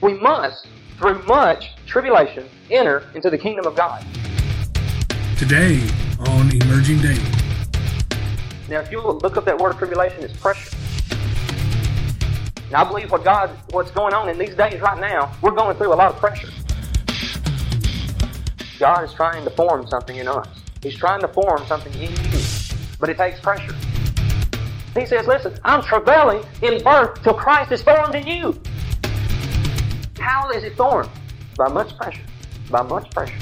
We must, through much tribulation, enter into the kingdom of God. Today on Emerging Daily. Now, if you look up that word tribulation, it's pressure. Now, I believe what God, what's going on in these days right now, we're going through a lot of pressure. God is trying to form something in us. He's trying to form something in you, but it takes pressure. He says, listen, I'm travailing in birth till Christ is formed in you. Is it formed? By much pressure. By much pressure.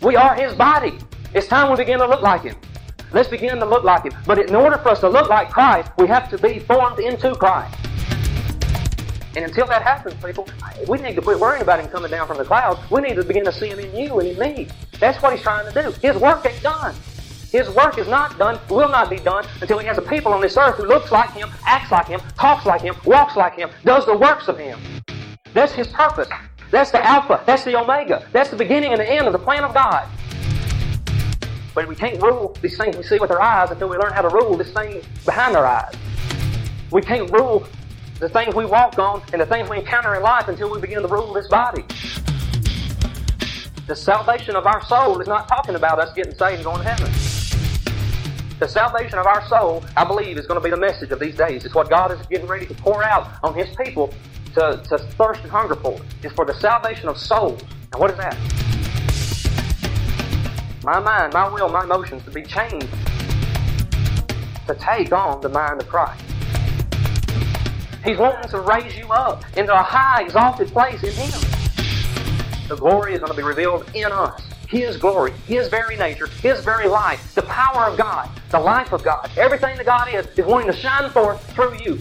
We are His body. It's time we begin to look like Him. Let's begin to look like Him. But in order for us to look like Christ, we have to be formed into Christ. And until that happens, people, we need to quit worrying about Him coming down from the clouds. We need to begin to see Him in you and in me. That's what He's trying to do. His work ain't done. His work is not done, will not be done until He has a people on this earth who looks like Him, acts like Him, talks like Him, walks like Him, does the works of Him. That's His purpose. That's the Alpha. That's the Omega. That's the beginning and the end of the plan of God. But we can't rule these things we see with our eyes until we learn how to rule this thing behind our eyes. We can't rule the things we walk on and the things we encounter in life until we begin to rule this body. The salvation of our soul is not talking about us getting saved and going to heaven. The salvation of our soul, I believe, is going to be the message of these days. It's what God is getting ready to pour out on His people to, to thirst and hunger for. It's for the salvation of souls. And what is that? My mind, my will, my emotions to be changed to take on the mind of Christ. He's wanting to raise you up into a high, exalted place in Him. The glory is going to be revealed in us. His glory, His very nature, His very life, the power of God, the life of God, everything that God is, is wanting to shine forth through you.